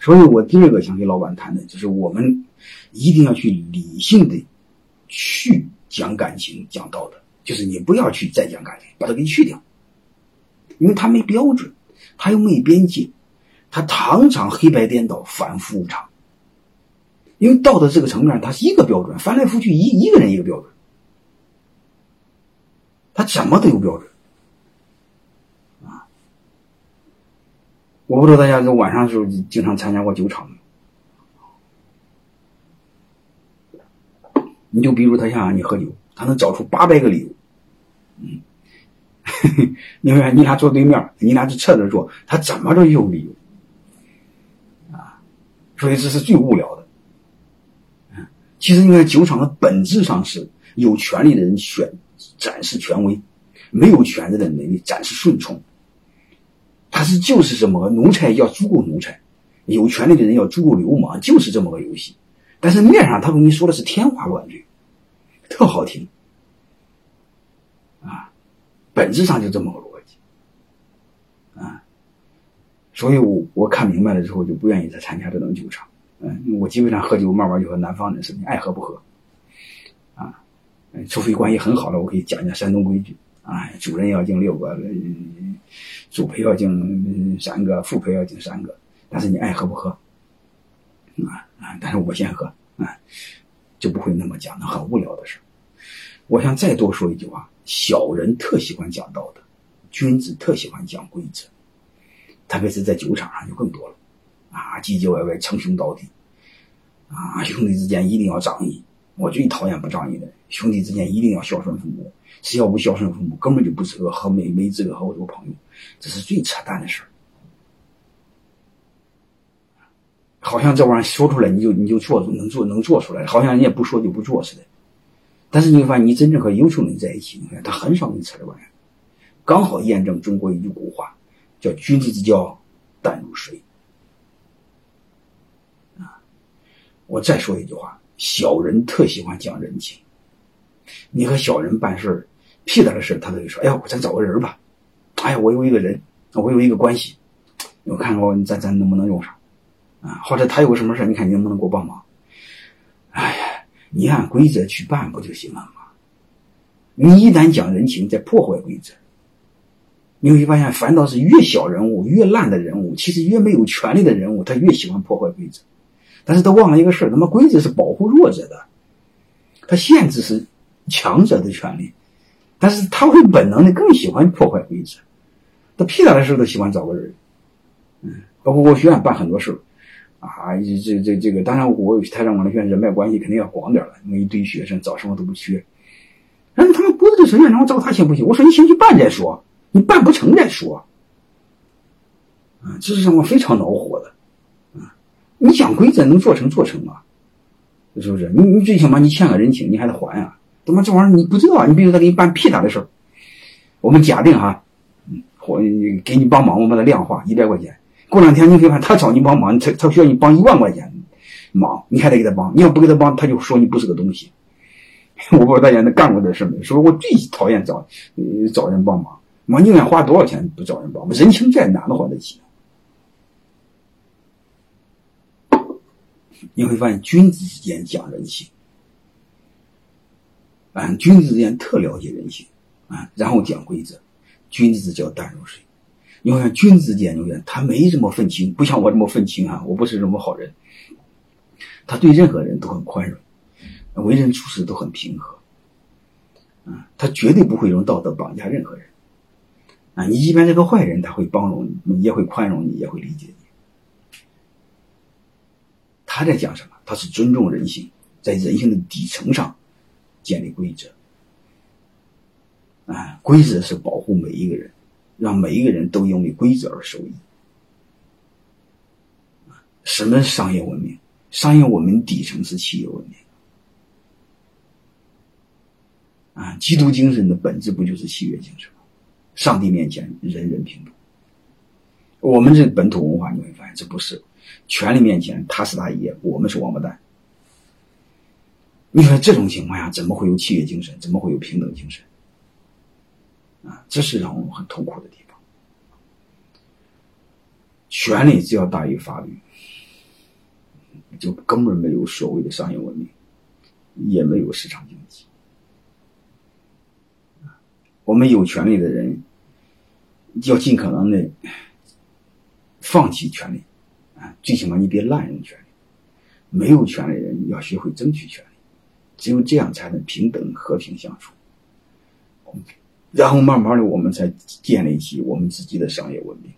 所以我第二个想给老板谈的，就是我们一定要去理性的去讲感情、讲道德，就是你不要去再讲感情，把它给去掉，因为它没标准，它又没边界，它常常黑白颠倒、反复无常。因为道德这个层面，它是一个标准，翻来覆去一一个人一个标准，他怎么都有标准。我不知道大家在晚上的时候经常参加过酒场你就比如他想让你喝酒，他能找出八百个理由。嗯，你看你俩坐对面，你俩是侧着坐，他怎么着也有理由。啊，所以这是最无聊的。嗯，其实你看酒场的本质上是有权利的人选展示权威，没有权利的人展示顺从。他是就是这么个奴才要足够奴才，有权利的人要足够流氓，就是这么个游戏。但是面上他跟你说的是天花乱坠，特好听，啊，本质上就这么个逻辑，啊，所以我我看明白了之后就不愿意再参加这种酒场。嗯，我基本上喝酒慢慢就和南方人似的，爱喝不喝，啊，除非关系很好了，我可以讲讲山东规矩。啊，主人要敬六个。主陪要敬三个，副陪要敬三个，但是你爱喝不喝？啊啊！但是我先喝啊，就不会那么讲那很无聊的事我想再多说一句话：小人特喜欢讲道德，君子特喜欢讲规则，特别是在酒场上就更多了。啊，唧唧歪歪，称兄道弟，啊，兄弟之间一定要仗义。我最讨厌不仗义的人，兄弟之间一定要孝顺父母。谁要不孝顺父母，根本就不资格和没没资格和我做朋友，这是最扯淡的事儿。好像这玩意儿说出来你就你就做能做能做出来，好像人家不说就不做似的。但是你会发现，你真正和优秀人在一起，你看他很少跟你扯这玩意儿。刚好验证中国一句古话，叫“君子之交淡如水”。啊，我再说一句话：小人特喜欢讲人情。你和小人办事。屁大的事他都会说：“哎呀，咱找个人吧。哎呀，我有一个人，我有一个关系，我看看我咱咱能不能用上啊？或者他有个什么事你看你能不能给我帮忙？哎呀，你按规则去办不就行了吗？你一旦讲人情，在破坏规则，你会发现，反倒是越小人物、越烂的人物，其实越没有权利的人物，他越喜欢破坏规则。但是他忘了一个事儿，他妈规则是保护弱者的，他限制是强者的权利。”但是他会本能的更喜欢破坏规则，他屁大的事都喜欢找个人，嗯，包括我学院办很多事啊，这这这这个，当然我台上我的学院人脉关系肯定要广点了，那一堆学生找什么都不缺，但是他们不是这院长，我找他行不行？我说你先去办再说，你办不成再说，啊，这是让我非常恼火的，啊，你讲规则能做成做成吗？是不是？你你最起码你欠个人情，你还得还啊。他妈这玩意儿你不知道，你比如他给你办屁大的事儿，我们假定哈，或给你帮忙，我把它量化一百块钱，过两天你看他找你帮忙，他他需要你帮一万块钱忙，你还得给他帮，你要不给他帮，他就说你不是个东西。我不知道大家能干过这事没？说我最讨厌找找人帮忙，我宁愿花多少钱不找人帮忙，人情债哪能还得起？你会发现君子之间讲人情。啊，君子之间特了解人性，啊，然后讲规则，君子之交淡如水。你看，君子之间，你看他没这么愤青，不像我这么愤青啊，我不是什么好人。他对任何人都很宽容，为人处事都很平和，啊，他绝对不会用道德绑架任何人。啊，你一般这个坏人，他会包容你，也会宽容你，也会理解你。他在讲什么？他是尊重人性，在人性的底层上。建立规则，啊，规则是保护每一个人，让每一个人都因为规则而受益。什么商业文明？商业文明底层是企业文明。啊，基督精神的本质不就是契约精神吗？上帝面前人人平等。我们这本土文化你会发现这不是，权力面前他是大爷，我们是王八蛋。你说这种情况下，怎么会有契约精神？怎么会有平等精神？啊，这是让我们很痛苦的地方。权力只要大于法律，就根本没有所谓的商业文明，也没有市场经济。我们有权利的人，要尽可能的放弃权利，啊，最起码你别滥用权利。没有权利的人要学会争取权利，只有这样才能平等和平相处。然后慢慢的，我们才建立起我们自己的商业文明。